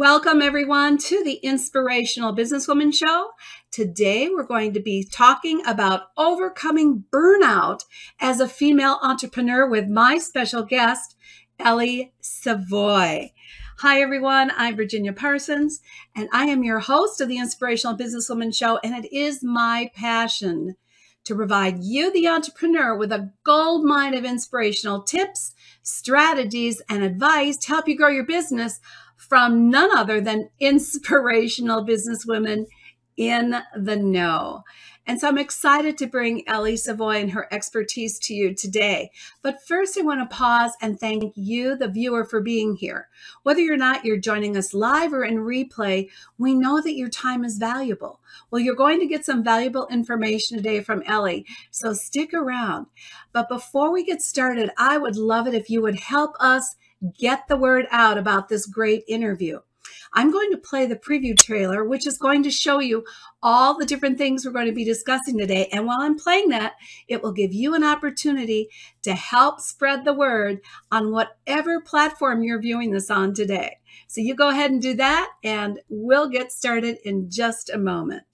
Welcome, everyone, to the Inspirational Businesswoman Show. Today, we're going to be talking about overcoming burnout as a female entrepreneur with my special guest, Ellie Savoy. Hi, everyone. I'm Virginia Parsons, and I am your host of the Inspirational Businesswoman Show, and it is my passion to provide you, the entrepreneur, with a gold mine of inspirational tips, strategies, and advice to help you grow your business from none other than inspirational businesswomen in the know. And so I'm excited to bring Ellie Savoy and her expertise to you today. But first, I want to pause and thank you, the viewer, for being here. Whether or not you're joining us live or in replay, we know that your time is valuable. Well, you're going to get some valuable information today from Ellie, so stick around. But before we get started, I would love it if you would help us get the word out about this great interview. I'm going to play the preview trailer, which is going to show you all the different things we're going to be discussing today. And while I'm playing that, it will give you an opportunity to help spread the word on whatever platform you're viewing this on today. So you go ahead and do that, and we'll get started in just a moment.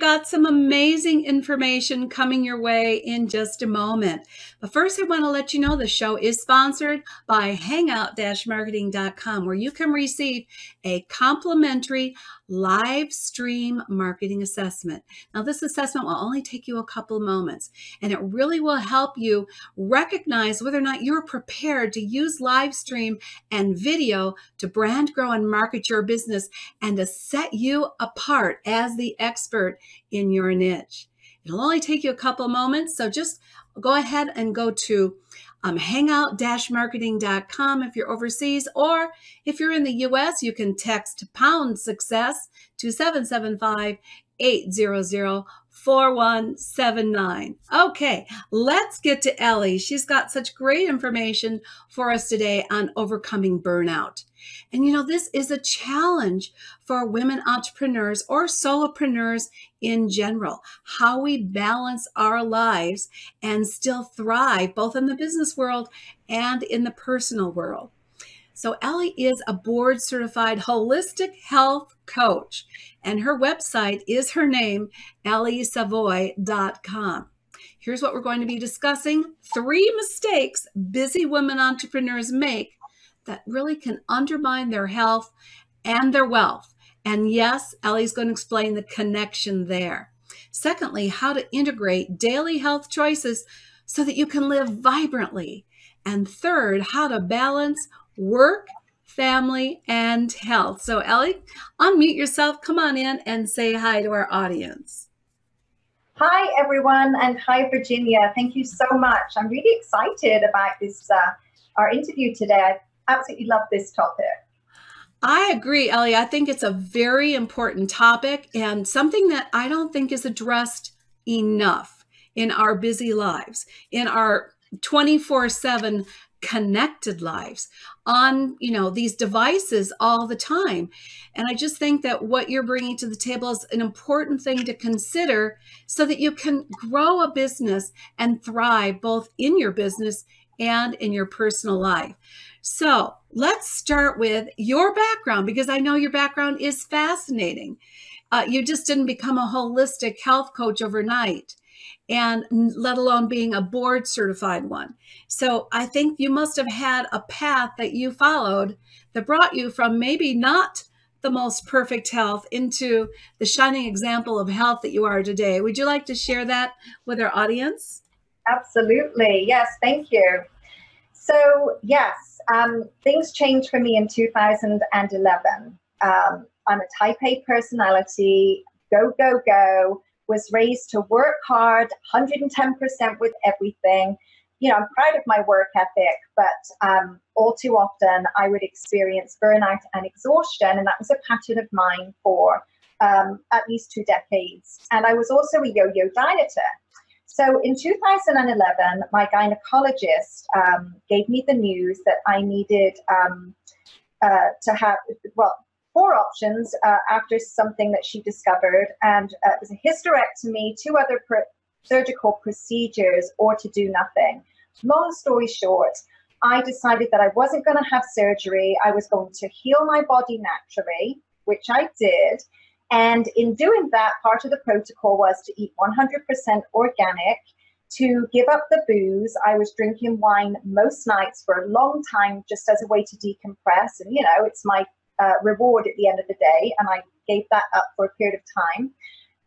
Got some amazing information coming your way in just a moment. But first, I want to let you know the show is sponsored by hangout-marketing.com, where you can receive a complimentary live stream marketing assessment. Now, this assessment will only take you a couple moments, and it really will help you recognize whether or not you're prepared to use live stream and video to brand, grow, and market your business and to set you apart as the expert in your niche. It'll only take you a couple moments, so just go ahead and go to um, hangout-marketing.com if you're overseas, or if you're in the US, you can text pound success to 775 800 4179. Okay, let's get to Ellie. She's got such great information for us today on overcoming burnout. And you know, this is a challenge for women entrepreneurs or solopreneurs in general. How we balance our lives and still thrive both in the business world and in the personal world. So, Ellie is a board certified holistic health coach, and her website is her name, elliesavoy.com. Here's what we're going to be discussing three mistakes busy women entrepreneurs make that really can undermine their health and their wealth. And yes, Ellie's going to explain the connection there. Secondly, how to integrate daily health choices so that you can live vibrantly. And third, how to balance work, family, and health. So, Ellie, unmute yourself, come on in and say hi to our audience. Hi, everyone, and hi, Virginia. Thank you so much. I'm really excited about this, uh, our interview today. I absolutely love this topic. I agree, Ellie. I think it's a very important topic and something that I don't think is addressed enough in our busy lives, in our 24 7 connected lives on you know these devices all the time. And i just think that what you're bringing to the table is an important thing to consider so that you can grow a business and thrive both in your business and in your personal life. So let's start with your background because i know your background is fascinating. Uh, you just didn't become a holistic health coach overnight and let alone being a board certified one. So I think you must have had a path that you followed that brought you from maybe not the most perfect health into the shining example of health that you are today. Would you like to share that with our audience? Absolutely. Yes, thank you. So, yes, um, things changed for me in 2011. Um, I'm a type A personality, go, go, go was raised to work hard, 110% with everything. You know, I'm proud of my work ethic, but um, all too often I would experience burnout and exhaustion, and that was a pattern of mine for um, at least two decades. And I was also a yo-yo dieter. So in 2011, my gynecologist um, gave me the news that I needed um, uh, to have, well, four options uh, after something that she discovered, and uh, it was a hysterectomy, two other pr- surgical procedures, or to do nothing. Long story short, I decided that I wasn't going to have surgery. I was going to heal my body naturally, which I did. And in doing that, part of the protocol was to eat 100% organic, to give up the booze. I was drinking wine most nights for a long time just as a way to decompress. And, you know, it's my uh, reward at the end of the day. And I gave that up for a period of time.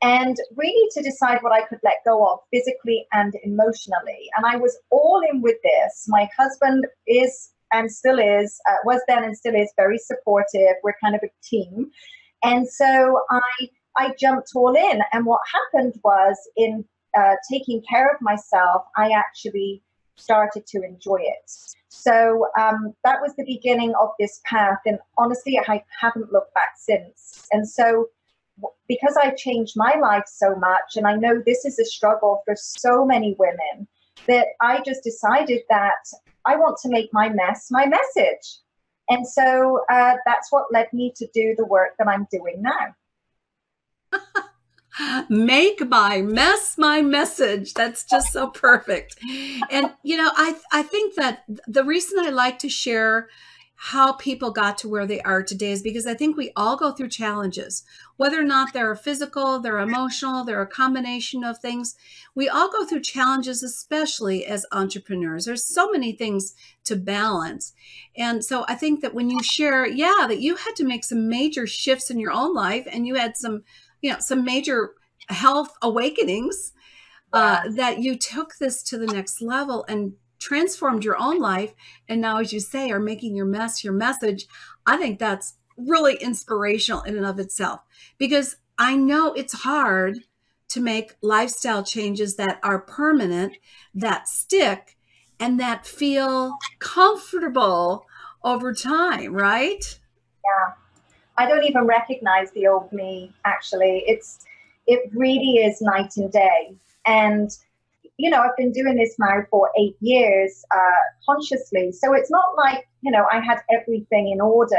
And really to decide what I could let go of physically and emotionally. And I was all in with this. My husband is and still is, uh, was then and still is very supportive. We're kind of a team. And so I I jumped all in. And what happened was in uh, taking care of myself, I actually started to enjoy it. So um, that was the beginning of this path. And honestly, I haven't looked back since. And so, because I changed my life so much, and I know this is a struggle for so many women, that I just decided that I want to make my mess my message. And so uh, that's what led me to do the work that I'm doing now. Make my mess my message. That's just so perfect. And you know i i think that the reason i like to share how people got to where they are today is because i think we all go through challenges whether or not they're physical they're emotional they're a combination of things. We all go through challenges especially as entrepreneurs. There's so many things to balance. And so i think that when you share yeah that you had to make some major shifts in your own life and you had some you know some major health awakenings uh, that you took this to the next level and transformed your own life. And now as you say are making your mess your message. I think that's really inspirational in and of itself because i know it's hard to make lifestyle changes that are permanent that stick and that feel comfortable over time right? Yeah I don't even recognize the old me, actually. It's it really is night and day. And you know, I've been doing this now for eight years uh, consciously. So it's not like, you know, I had everything in order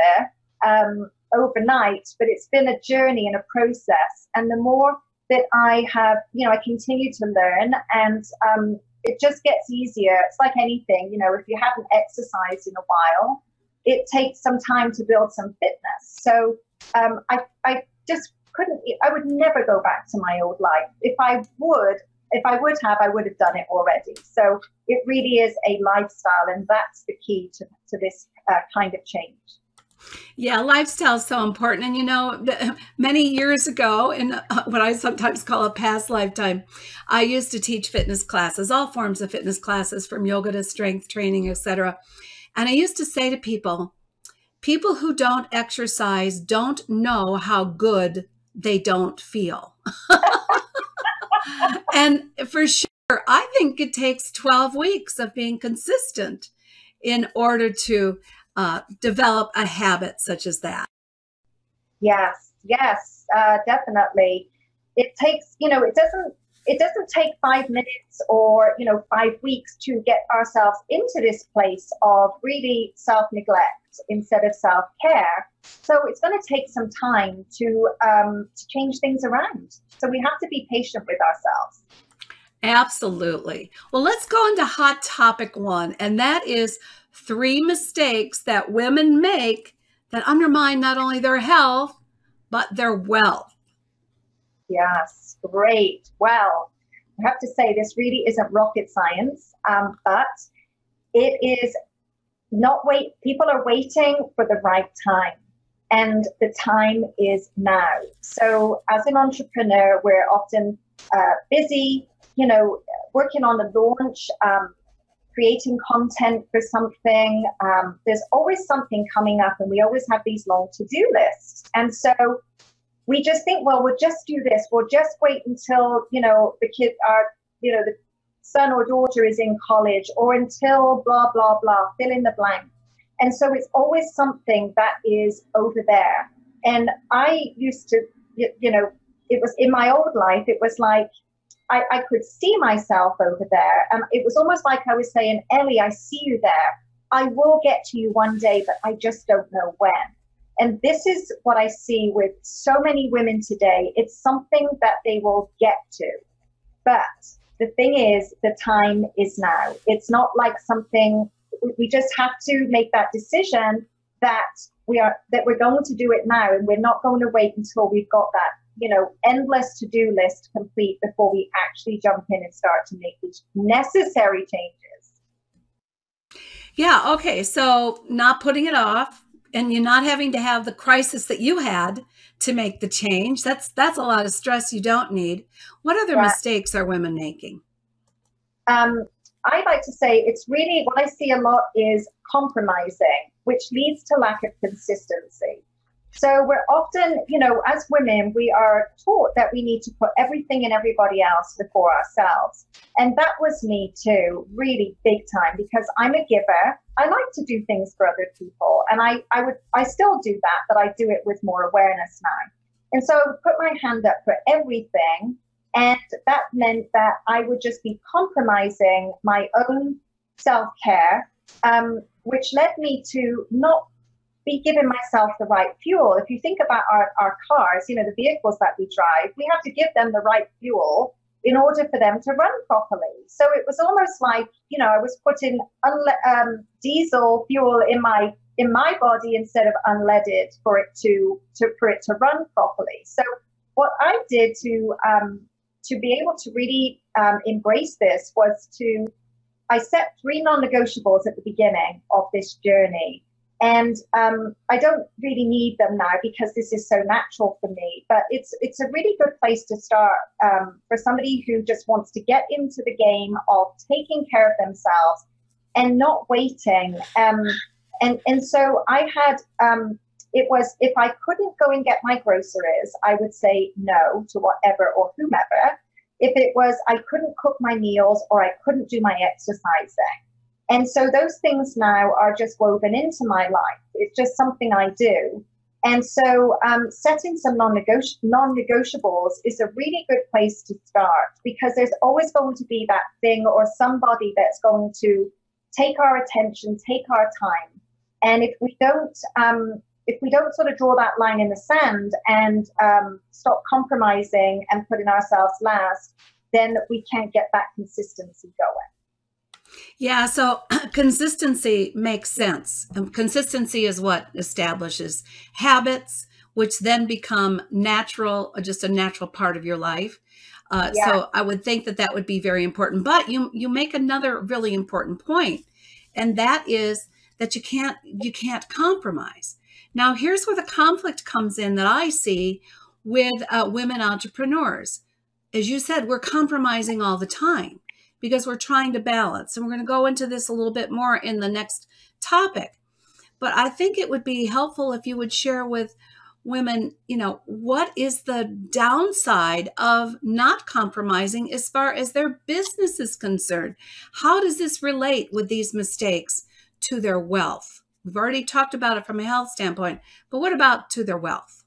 um, overnight, but it's been a journey and a process. And the more that I have, you know, I continue to learn and um, it just gets easier. It's like anything, you know, if you haven't exercised in a while, it takes some time to build some fitness. So um, I, I just couldn't, I would never go back to my old life. If I would, if I would have, I would have done it already. So it really is a lifestyle, and that's the key to, to this uh, kind of change. Yeah, lifestyle is so important. And you know, many years ago, in uh, what I sometimes call a past lifetime, I used to teach fitness classes, all forms of fitness classes, from yoga to strength training, etc. And I used to say to people, people who don't exercise don't know how good they don't feel. and for sure, I think it takes 12 weeks of being consistent in order to uh, develop a habit such as that. Yes, yes, uh, definitely. It takes, you know, it doesn't it doesn't take five minutes or you know five weeks to get ourselves into this place of really self-neglect instead of self-care. So it's going to take some time to um, to change things around. So we have to be patient with ourselves. Absolutely. Well let's go into hot topic one and that is three mistakes that women make that undermine not only their health but their wealth yes Great. Well, I have to say, this really isn't rocket science, um, but it is not wait. People are waiting for the right time, and the time is now. So, as an entrepreneur, we're often uh, busy, you know, working on a launch, um, creating content for something. Um, there's always something coming up, and we always have these long to do lists. And so, we just think, well, we'll just do this. We'll just wait until, you know, the kid, our, you know, the son or daughter is in college or until blah, blah, blah, fill in the blank. And so it's always something that is over there. And I used to, you know, it was in my old life, it was like I, I could see myself over there. And it was almost like I was saying, Ellie, I see you there. I will get to you one day, but I just don't know when. And this is what I see with so many women today. It's something that they will get to. But the thing is, the time is now. It's not like something, we just have to make that decision that we are that we're going to do it now and we're not going to wait until we've got that you know endless to-do list complete before we actually jump in and start to make these necessary changes yeah okay so not putting it off and you're not having to have the crisis that you had to make the change. That's that's a lot of stress you don't need. What other mistakes are women making? Um, I like to say it's really what I see a lot is compromising, which leads to lack of consistency. So we're often, you know, as women, we are taught that we need to put everything and everybody else before ourselves. And that was me too, really big time, because I'm a giver. I like to do things for other people. And I, I would, I still do that, but I do it with more awareness now. And so I would put my hand up for everything. And that meant that I would just be compromising my own self care, um, which led me to not be giving myself the right fuel. If you think about our, our cars, you know, the vehicles that we drive, we have to give them the right fuel in order for them to run properly. So it was almost like, you know, I was putting unle- um, diesel fuel in my in my body instead of unleaded for it to, to for it to run properly. So what I did to um, to be able to really um, embrace this was to I set three non-negotiables at the beginning of this journey and um, I don't really need them now because this is so natural for me. But it's it's a really good place to start um, for somebody who just wants to get into the game of taking care of themselves and not waiting. Um, and and so I had um, it was if I couldn't go and get my groceries, I would say no to whatever or whomever. If it was I couldn't cook my meals or I couldn't do my exercising and so those things now are just woven into my life. It's just something I do. And so um, setting some non-negoti- non-negotiables is a really good place to start because there's always going to be that thing or somebody that's going to take our attention, take our time. And if we don't, um, if we don't sort of draw that line in the sand and um, stop compromising and putting ourselves last, then we can't get that consistency going. Yeah, so consistency makes sense. And consistency is what establishes habits, which then become natural, uh, just a natural part of your life. Uh, yeah. So I would think that that would be very important. But you you make another really important point, and that is that you can't you can't compromise. Now here's where the conflict comes in that I see with uh, women entrepreneurs. As you said, we're compromising all the time because we're trying to balance. And we're going to go into this a little bit more in the next topic. But I think it would be helpful if you would share with women, you know, what is the downside of not compromising as far as their business is concerned? How does this relate with these mistakes to their wealth? We've already talked about it from a health standpoint, but what about to their wealth?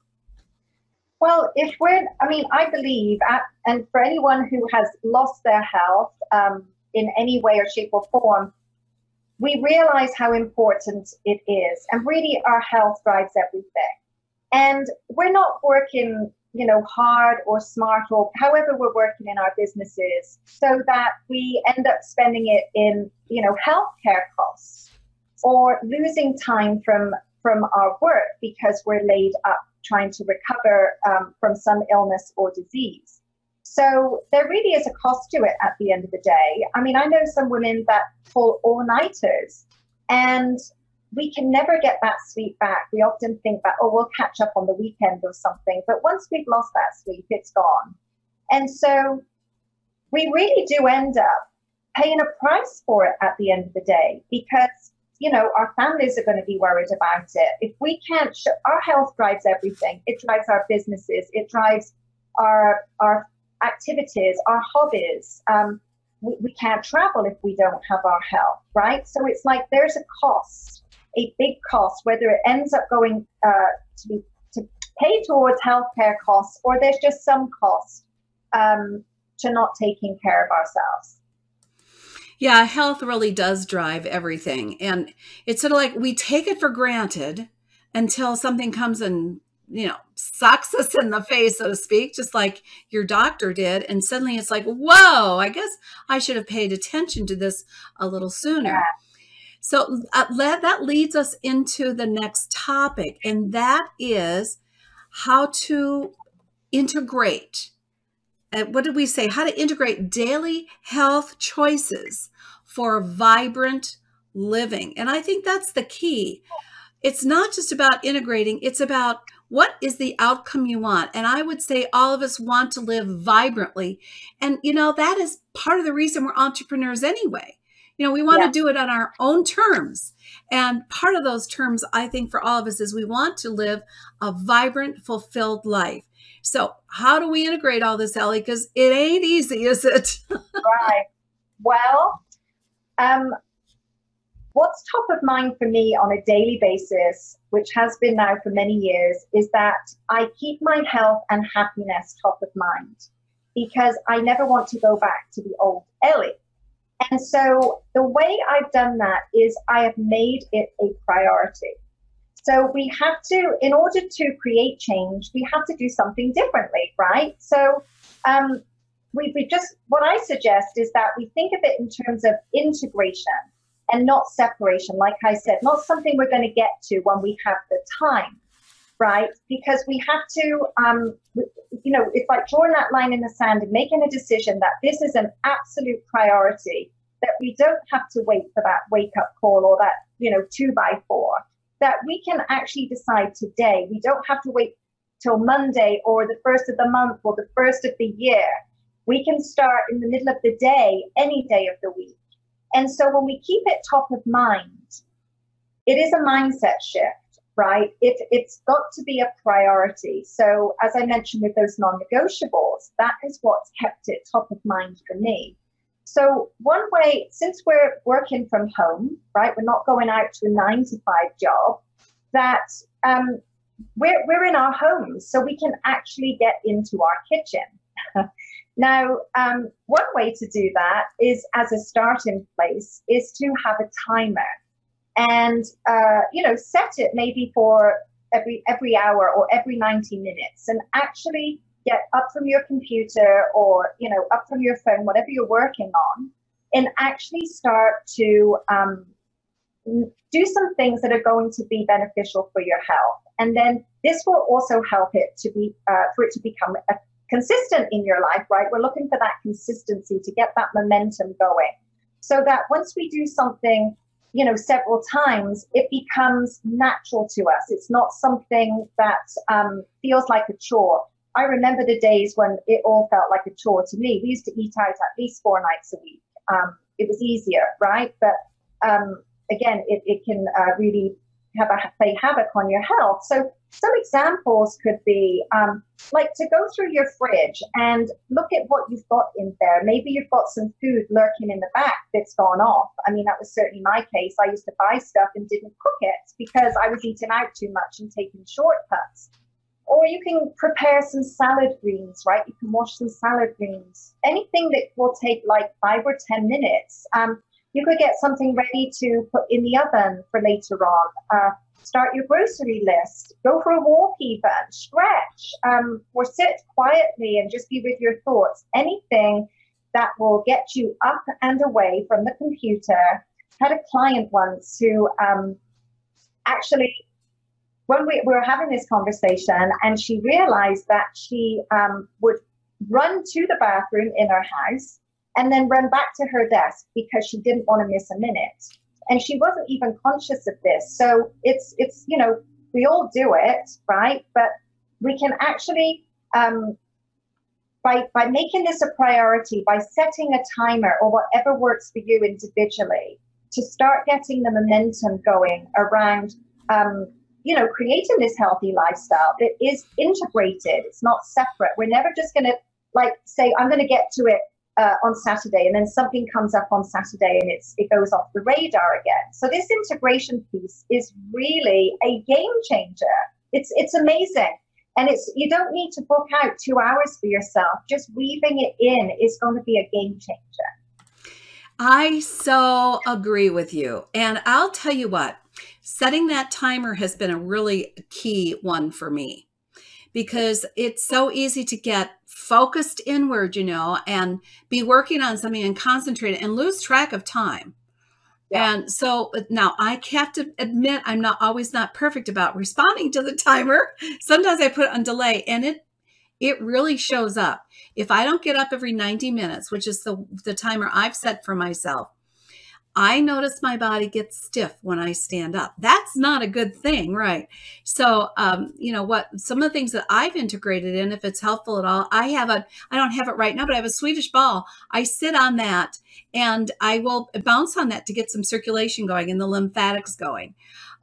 Well, if we're, I mean, I believe, at, and for anyone who has lost their health um, in any way or shape or form, we realize how important it is. And really, our health drives everything. And we're not working, you know, hard or smart or however we're working in our businesses so that we end up spending it in, you know, healthcare costs or losing time from from our work because we're laid up trying to recover um, from some illness or disease. So there really is a cost to it at the end of the day. I mean, I know some women that pull all nighters and we can never get that sleep back. We often think that, oh, we'll catch up on the weekend or something. But once we've lost that sleep, it's gone. And so we really do end up paying a price for it at the end of the day because you know, our families are going to be worried about it. If we can't, sh- our health drives everything. It drives our businesses. It drives our our activities, our hobbies. Um, we, we can't travel if we don't have our health, right? So it's like there's a cost, a big cost, whether it ends up going uh, to be to pay towards healthcare costs or there's just some cost um, to not taking care of ourselves. Yeah, health really does drive everything. And it's sort of like we take it for granted until something comes and, you know, sucks us in the face, so to speak, just like your doctor did. And suddenly it's like, whoa, I guess I should have paid attention to this a little sooner. Yeah. So uh, that leads us into the next topic, and that is how to integrate uh, what did we say? How to integrate daily health choices for vibrant living. And I think that's the key. It's not just about integrating, it's about what is the outcome you want. And I would say all of us want to live vibrantly. And, you know, that is part of the reason we're entrepreneurs anyway. You know, we want yeah. to do it on our own terms. And part of those terms, I think, for all of us is we want to live a vibrant, fulfilled life. So, how do we integrate all this, Ellie? Because it ain't easy, is it? right. Well, um, what's top of mind for me on a daily basis, which has been now for many years, is that I keep my health and happiness top of mind because I never want to go back to the old Ellie. And so the way I've done that is I have made it a priority. So we have to, in order to create change, we have to do something differently, right? So um, we, we just, what I suggest is that we think of it in terms of integration and not separation. Like I said, not something we're going to get to when we have the time, right? Because we have to, um, you know, it's like drawing that line in the sand and making a decision that this is an absolute priority, that we don't have to wait for that wake up call or that, you know, two by four that we can actually decide today. We don't have to wait till Monday or the first of the month or the first of the year. We can start in the middle of the day, any day of the week. And so when we keep it top of mind, it is a mindset shift, right? It, it's got to be a priority. So as I mentioned with those non-negotiables, that is what's kept it top of mind for me. So one way, since we're working from home, right, we're not going out to a nine to five job, that um, we're, we're in our homes, so we can actually get into our kitchen. now, um, one way to do that is as a starting place is to have a timer and, uh, you know, set it maybe for every, every hour or every 90 minutes and actually get up from your computer or you know up from your phone whatever you're working on and actually start to um, do some things that are going to be beneficial for your health. And then this will also help it to be uh, for it to become a, consistent in your life right? We're looking for that consistency to get that momentum going. So that once we do something you know several times it becomes natural to us. It's not something that um, feels like a chore I remember the days when it all felt like a chore to me. We used to eat out at least four nights a week. Um, it was easier, right? But um, again, it, it can uh, really have a play havoc on your health. So some examples could be um, like to go through your fridge and look at what you've got in there. Maybe you've got some food lurking in the back that's gone off. I mean, that was certainly my case. I used to buy stuff and didn't cook it because I was eating out too much and taking shortcuts or you can prepare some salad greens, right? You can wash some salad greens. Anything that will take like five or 10 minutes. Um, you could get something ready to put in the oven for later on. Uh, start your grocery list. Go for a walk, even stretch, um, or sit quietly and just be with your thoughts. Anything that will get you up and away from the computer. I had a client once who um, actually when we, we, were having this conversation and she realized that she um, would run to the bathroom in her house and then run back to her desk because she didn't want to miss a minute. And she wasn't even conscious of this. So it's it's you know we all do it right? But we can actually um, by by making this a priority by setting a timer or whatever works for you individually to start getting the momentum going around um, you know, creating this healthy lifestyle that is integrated. It's not separate. We're never just going to like say, I'm going to get to it uh, on Saturday, and then something comes up on Saturday and it's it goes off the radar again. So this integration piece is really a game changer. It's it's amazing. And it's you don't need to book out two hours for yourself. Just weaving it in is going to be a game changer. I so agree with you. And I'll tell you what, setting that timer has been a really key one for me because it's so easy to get focused inward, you know, and be working on something and concentrate and lose track of time. Yeah. And so uh, now I have to admit I'm not always not perfect about responding to the timer. Sometimes I put it on delay and it it really shows up. If I don't get up every 90 minutes, which is the the timer I've set for myself, I notice my body gets stiff when I stand up. That's not a good thing, right? So, um, you know what? Some of the things that I've integrated in, if it's helpful at all, I have a, I don't have it right now, but I have a Swedish ball. I sit on that and I will bounce on that to get some circulation going and the lymphatics going.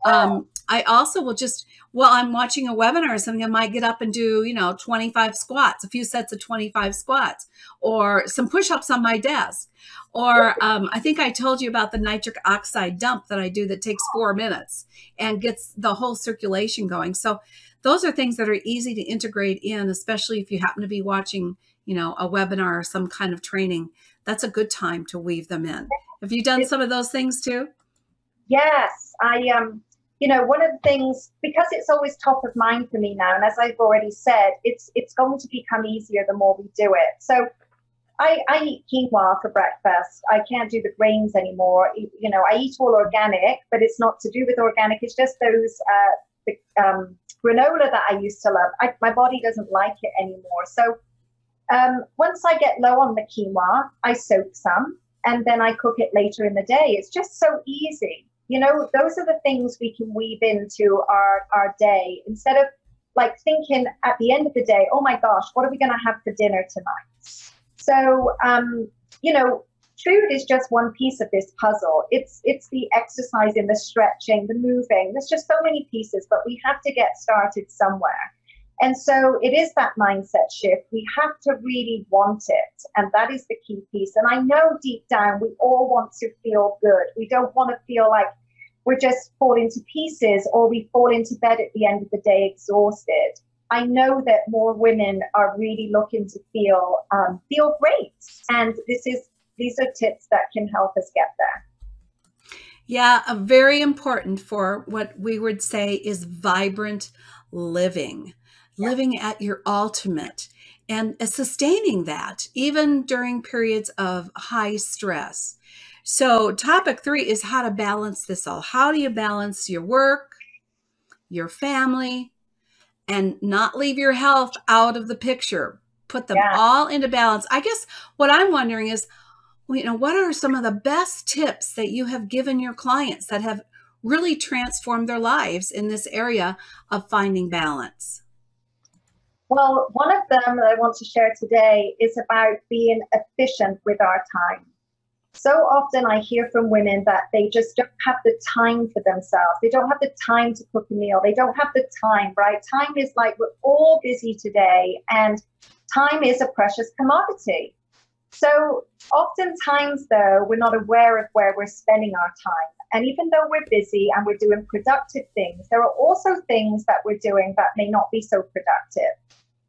Um, I also will just, while I'm watching a webinar or something, I might get up and do, you know, 25 squats, a few sets of 25 squats, or some push ups on my desk. Or um, I think I told you about the nitric oxide dump that I do that takes four minutes and gets the whole circulation going. So those are things that are easy to integrate in, especially if you happen to be watching, you know, a webinar or some kind of training. That's a good time to weave them in. Have you done some of those things too? Yes, I um you know, one of the things because it's always top of mind for me now, and as I've already said, it's it's going to become easier the more we do it. So I, I eat quinoa for breakfast. I can't do the grains anymore. You know, I eat all organic, but it's not to do with organic. It's just those uh, the um, granola that I used to love. I, my body doesn't like it anymore. So um, once I get low on the quinoa, I soak some and then I cook it later in the day. It's just so easy. You know, those are the things we can weave into our, our day instead of like thinking at the end of the day, oh my gosh, what are we going to have for dinner tonight? So, um, you know, food is just one piece of this puzzle. It's it's the exercising, the stretching, the moving. There's just so many pieces, but we have to get started somewhere. And so it is that mindset shift. We have to really want it. And that is the key piece. And I know deep down we all want to feel good. We don't want to feel like we're just falling to pieces or we fall into bed at the end of the day exhausted. I know that more women are really looking to feel um, feel great. And this is these are tips that can help us get there. Yeah, very important for what we would say is vibrant living living at your ultimate and uh, sustaining that even during periods of high stress. So, topic three is how to balance this all. How do you balance your work, your family, and not leave your health out of the picture? Put them yeah. all into balance. I guess what I'm wondering is, you know, what are some of the best tips that you have given your clients that have really transformed their lives in this area of finding balance? Well, one of them that I want to share today is about being efficient with our time. So often I hear from women that they just don't have the time for themselves. They don't have the time to cook a meal. They don't have the time, right? Time is like we're all busy today, and time is a precious commodity. So oftentimes, though, we're not aware of where we're spending our time. And even though we're busy and we're doing productive things, there are also things that we're doing that may not be so productive.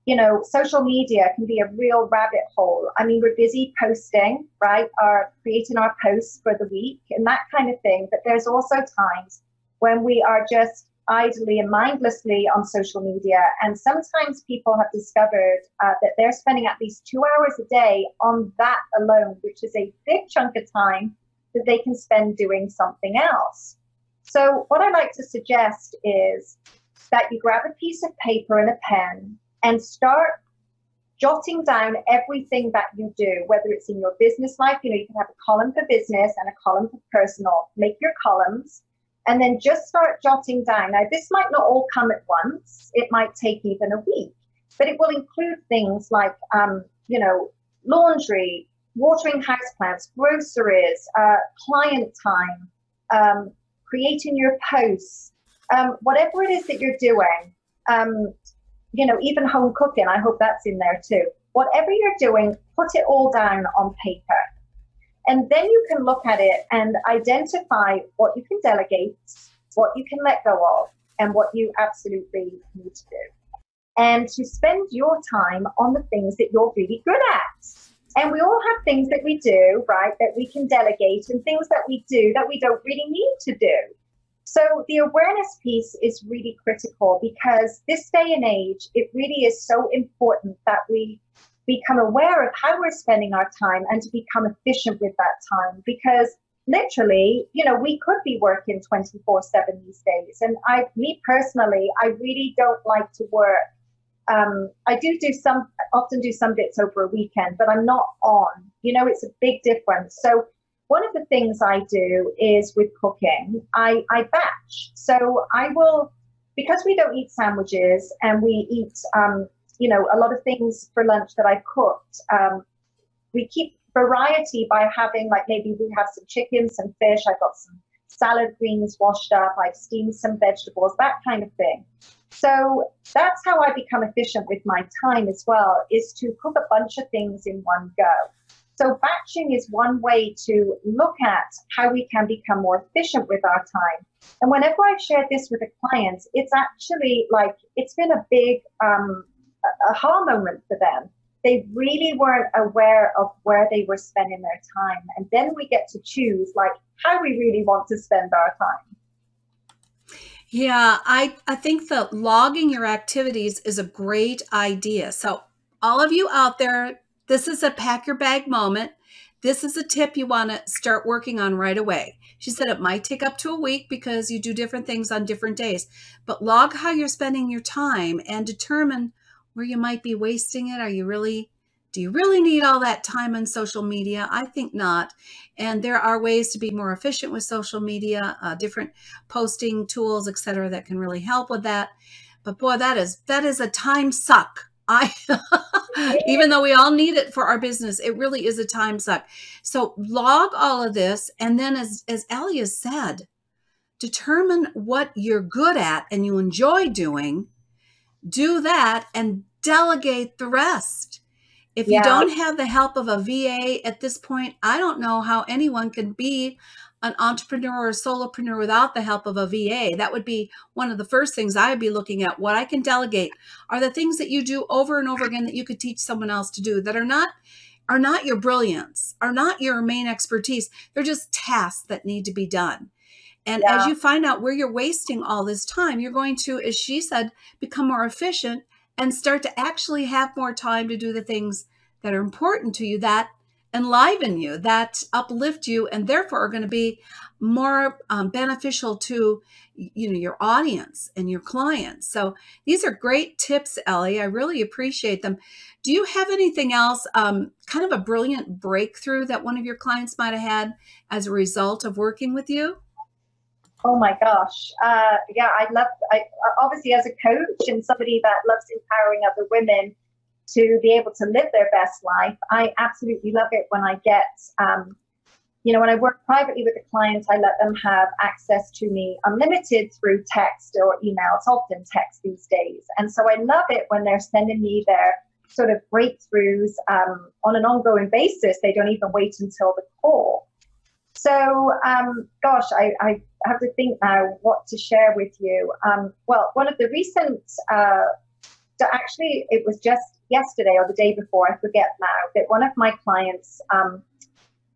You know, social media can be a real rabbit hole. I mean, we're busy posting, right? Our creating our posts for the week and that kind of thing. But there's also times when we are just idly and mindlessly on social media. And sometimes people have discovered uh, that they're spending at least two hours a day on that alone, which is a big chunk of time that they can spend doing something else. So, what I like to suggest is that you grab a piece of paper and a pen and start jotting down everything that you do, whether it's in your business life, you know, you can have a column for business and a column for personal. Make your columns and then just start jotting down. Now, this might not all come at once, it might take even a week, but it will include things like, um, you know, laundry, watering houseplants, groceries, uh, client time, um, creating your posts, um, whatever it is that you're doing, um, you know, even home cooking, I hope that's in there too. Whatever you're doing, put it all down on paper. And then you can look at it and identify what you can delegate, what you can let go of, and what you absolutely need to do. And to spend your time on the things that you're really good at. And we all have things that we do, right, that we can delegate and things that we do that we don't really need to do. So the awareness piece is really critical because this day and age, it really is so important that we become aware of how we're spending our time and to become efficient with that time because literally you know we could be working 24 7 these days and i me personally i really don't like to work um, i do do some often do some bits over a weekend but i'm not on you know it's a big difference so one of the things i do is with cooking i i batch so i will because we don't eat sandwiches and we eat um, you know, a lot of things for lunch that I've cooked. Um, we keep variety by having like maybe we have some chicken, some fish. I've got some salad greens washed up. I've steamed some vegetables, that kind of thing. So that's how I become efficient with my time as well, is to cook a bunch of things in one go. So batching is one way to look at how we can become more efficient with our time. And whenever I've shared this with a client, it's actually like it's been a big um, aha moment for them. They really weren't aware of where they were spending their time. And then we get to choose like how we really want to spend our time. Yeah, I, I think that logging your activities is a great idea. So, all of you out there, this is a pack your bag moment. This is a tip you want to start working on right away. She said it might take up to a week because you do different things on different days, but log how you're spending your time and determine where you might be wasting it? Are you really do you really need all that time on social media? I think not. And there are ways to be more efficient with social media, uh, different posting tools, etc., that can really help with that. But boy, that is that is a time suck. I even though we all need it for our business, it really is a time suck. So log all of this, and then as as Ellie has said, determine what you're good at and you enjoy doing do that and delegate the rest. If yeah. you don't have the help of a VA at this point, I don't know how anyone can be an entrepreneur or solopreneur without the help of a VA. That would be one of the first things I would be looking at. What I can delegate are the things that you do over and over again that you could teach someone else to do that are not are not your brilliance, are not your main expertise. They're just tasks that need to be done. And yeah. as you find out where you're wasting all this time, you're going to, as she said, become more efficient and start to actually have more time to do the things that are important to you that enliven you, that uplift you, and therefore are going to be more um, beneficial to you know your audience and your clients. So these are great tips, Ellie. I really appreciate them. Do you have anything else, um, kind of a brilliant breakthrough that one of your clients might have had as a result of working with you? Oh my gosh. Uh, yeah, I love, I, obviously, as a coach and somebody that loves empowering other women to be able to live their best life, I absolutely love it when I get, um, you know, when I work privately with a client, I let them have access to me unlimited through text or email. It's often text these days. And so I love it when they're sending me their sort of breakthroughs um, on an ongoing basis. They don't even wait until the call. So, um, gosh, I, I, have to think now what to share with you. Um, well, one of the recent, uh, actually, it was just yesterday or the day before, I forget now, that one of my clients um,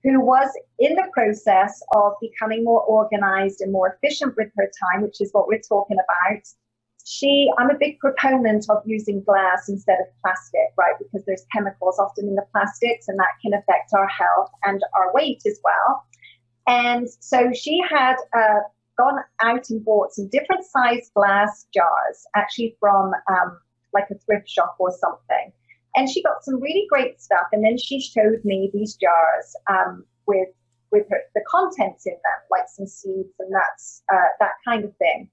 who was in the process of becoming more organized and more efficient with her time, which is what we're talking about, she i'm a big proponent of using glass instead of plastic right because there's chemicals often in the plastics and that can affect our health and our weight as well and so she had uh, gone out and bought some different size glass jars actually from um, like a thrift shop or something and she got some really great stuff and then she showed me these jars um, with with her, the contents in them like some seeds and nuts uh, that kind of thing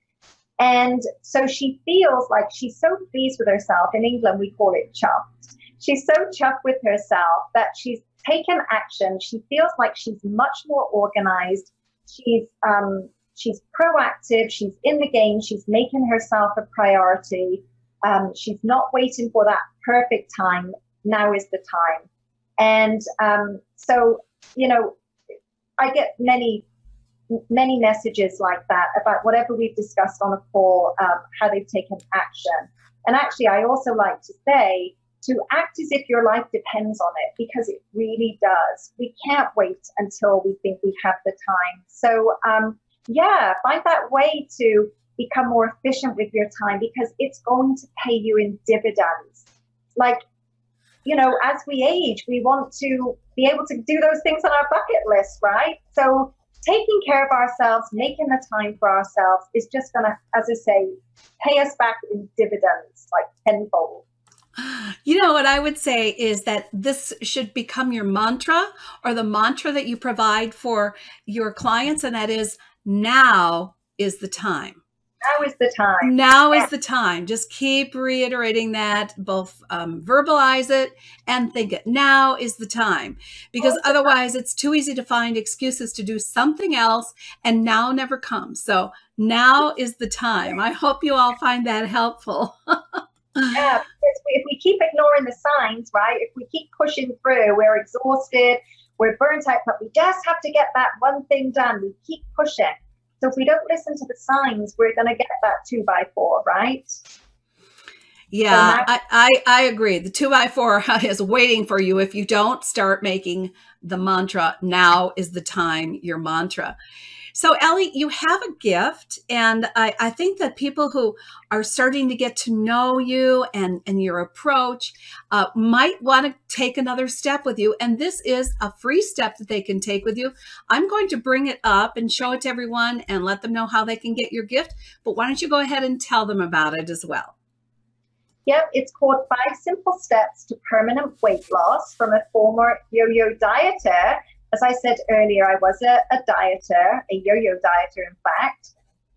and so she feels like she's so pleased with herself. In England, we call it chuffed. She's so chuffed with herself that she's taken action. She feels like she's much more organized. She's um, she's proactive. She's in the game. She's making herself a priority. Um, she's not waiting for that perfect time. Now is the time. And um, so, you know, I get many many messages like that about whatever we've discussed on a call, um, how they've taken action. And actually, I also like to say to act as if your life depends on it because it really does. We can't wait until we think we have the time. So, um, yeah, find that way to become more efficient with your time because it's going to pay you in dividends. Like, you know, as we age, we want to be able to do those things on our bucket list, right? So taking care of ourselves, making the time for ourselves is just going to, as I say, pay us back in dividends like tenfold. You know what I would say is that this should become your mantra or the mantra that you provide for your clients, and that is now is the time now is the time. Now is the time. Just keep reiterating that, both um, verbalize it and think it. Now is the time. Because otherwise, it's too easy to find excuses to do something else, and now never comes. So now is the time. I hope you all find that helpful. yeah, if we keep ignoring the signs, right? If we keep pushing through, we're exhausted, we're burnt out, but we just have to get that one thing done. We keep pushing so if we don't listen to the signs, we're going to get that two by four, right? Yeah, so I, I, I agree. The two by four is waiting for you if you don't start making the mantra. Now is the time. Your mantra. So, Ellie, you have a gift, and I, I, think that people who are starting to get to know you and, and your approach uh, might want to take another step with you. And this is a free step that they can take with you. I'm going to bring it up and show it to everyone and let them know how they can get your gift. But why don't you go ahead and tell them about it as well? Yep, it's called Five Simple Steps to Permanent Weight Loss from a former yo yo dieter as I said earlier, I was a, a dieter, a yo yo dieter, in fact.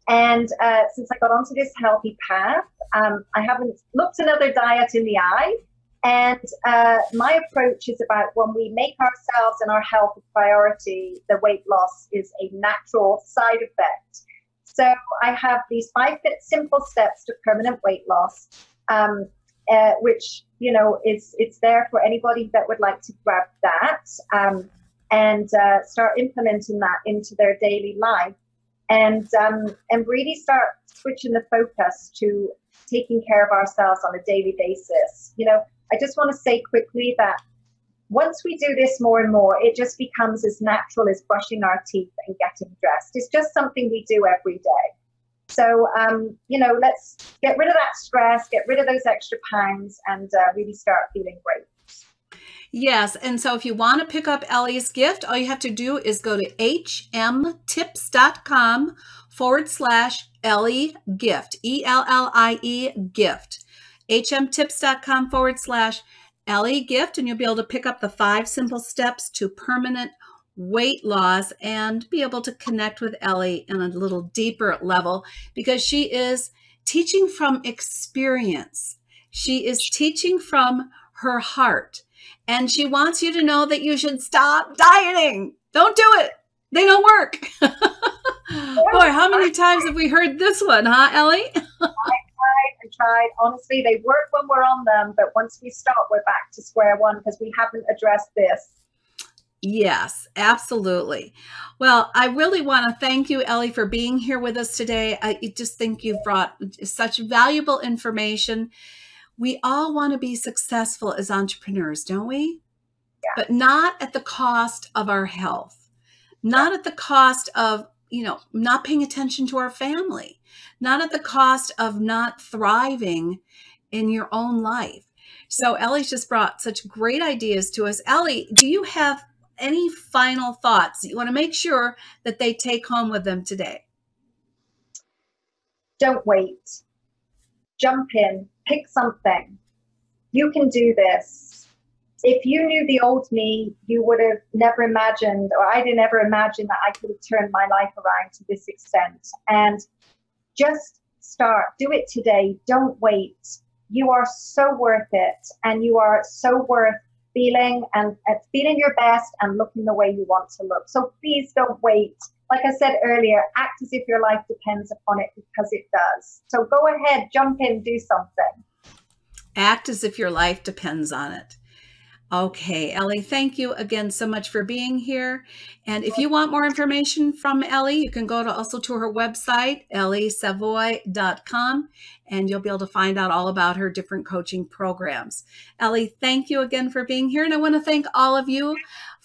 And uh, since I got onto this healthy path, um, I haven't looked another diet in the eye. And uh, my approach is about when we make ourselves and our health a priority, the weight loss is a natural side effect. So I have these five simple steps to permanent weight loss, um, uh, which you know is it's there for anybody that would like to grab that. Um, and uh, start implementing that into their daily life. And um, and really start switching the focus to taking care of ourselves on a daily basis. You know i just want to say quickly that once we do this more and more it just becomes as natural as brushing our teeth and getting dressed. It's just something we do every day. So um, you know let's get rid of that stress get rid of those extra pounds and uh, really start feeling great Yes. And so if you want to pick up Ellie's gift, all you have to do is go to hmtips.com forward slash Ellie gift, E L L I E gift. hmtips.com forward slash Ellie gift, and you'll be able to pick up the five simple steps to permanent weight loss and be able to connect with Ellie in a little deeper level because she is teaching from experience. She is teaching from her heart. And she wants you to know that you should stop dieting. Don't do it. They don't work. Boy, how many times have we heard this one, huh, Ellie? I tried and tried. Honestly, they work when we're on them, but once we stop, we're back to square one because we haven't addressed this. Yes, absolutely. Well, I really want to thank you, Ellie, for being here with us today. I just think you've brought such valuable information. We all want to be successful as entrepreneurs, don't we? Yeah. But not at the cost of our health, not at the cost of, you know, not paying attention to our family, not at the cost of not thriving in your own life. So Ellie's just brought such great ideas to us. Ellie, do you have any final thoughts you want to make sure that they take home with them today? Don't wait. Jump in, pick something. You can do this. If you knew the old me, you would have never imagined, or I didn't ever imagine that I could have turned my life around to this extent. And just start, do it today. Don't wait. You are so worth it, and you are so worth feeling and uh, feeling your best and looking the way you want to look. So please don't wait. Like I said earlier, act as if your life depends upon it because it does. So go ahead, jump in, do something. Act as if your life depends on it. Okay, Ellie, thank you again so much for being here. And if you want more information from Ellie, you can go to also to her website, elliesavoy.com, and you'll be able to find out all about her different coaching programs. Ellie, thank you again for being here. And I want to thank all of you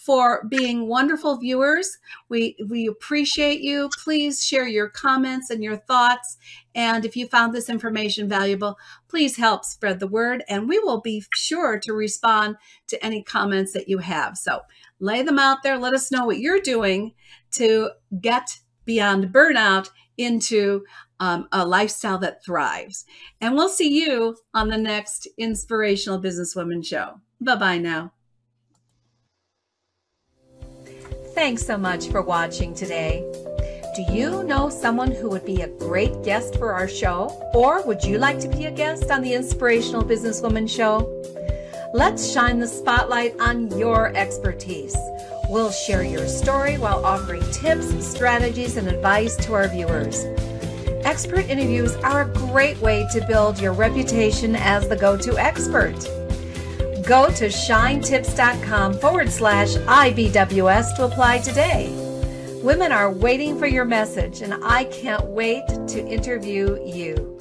for being wonderful viewers. We, we appreciate you. Please share your comments and your thoughts. And if you found this information valuable, please help spread the word and we will be sure to respond to any comments that you have. So lay them out there. Let us know what you're doing to get beyond burnout into um, a lifestyle that thrives. And we'll see you on the next Inspirational Businesswoman Show. Bye bye now. Thanks so much for watching today. Do you know someone who would be a great guest for our show? Or would you like to be a guest on the Inspirational Businesswoman Show? Let's shine the spotlight on your expertise. We'll share your story while offering tips, strategies, and advice to our viewers. Expert interviews are a great way to build your reputation as the go to expert. Go to shinetips.com forward slash IBWS to apply today. Women are waiting for your message, and I can't wait to interview you.